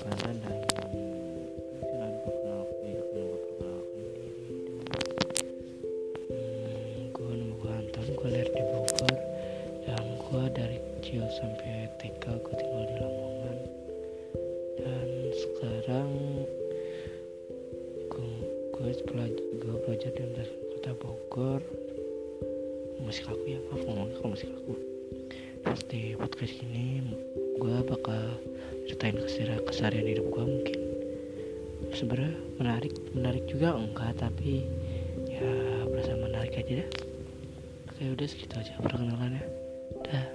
Hmm, Dan aku sampai TK gue tinggal di Lamongan. Dan sekarang gue gue belajar gue belajar di Kota Bogor. Musik aku ya? Maaf ngomongnya kalau musik aku terus di podcast ini gue bakal ceritain keseharian hidup gue mungkin. Sebenarnya menarik menarik juga enggak tapi ya berasa menarik aja dah. Oke udah segitu aja perkenalannya. Dah.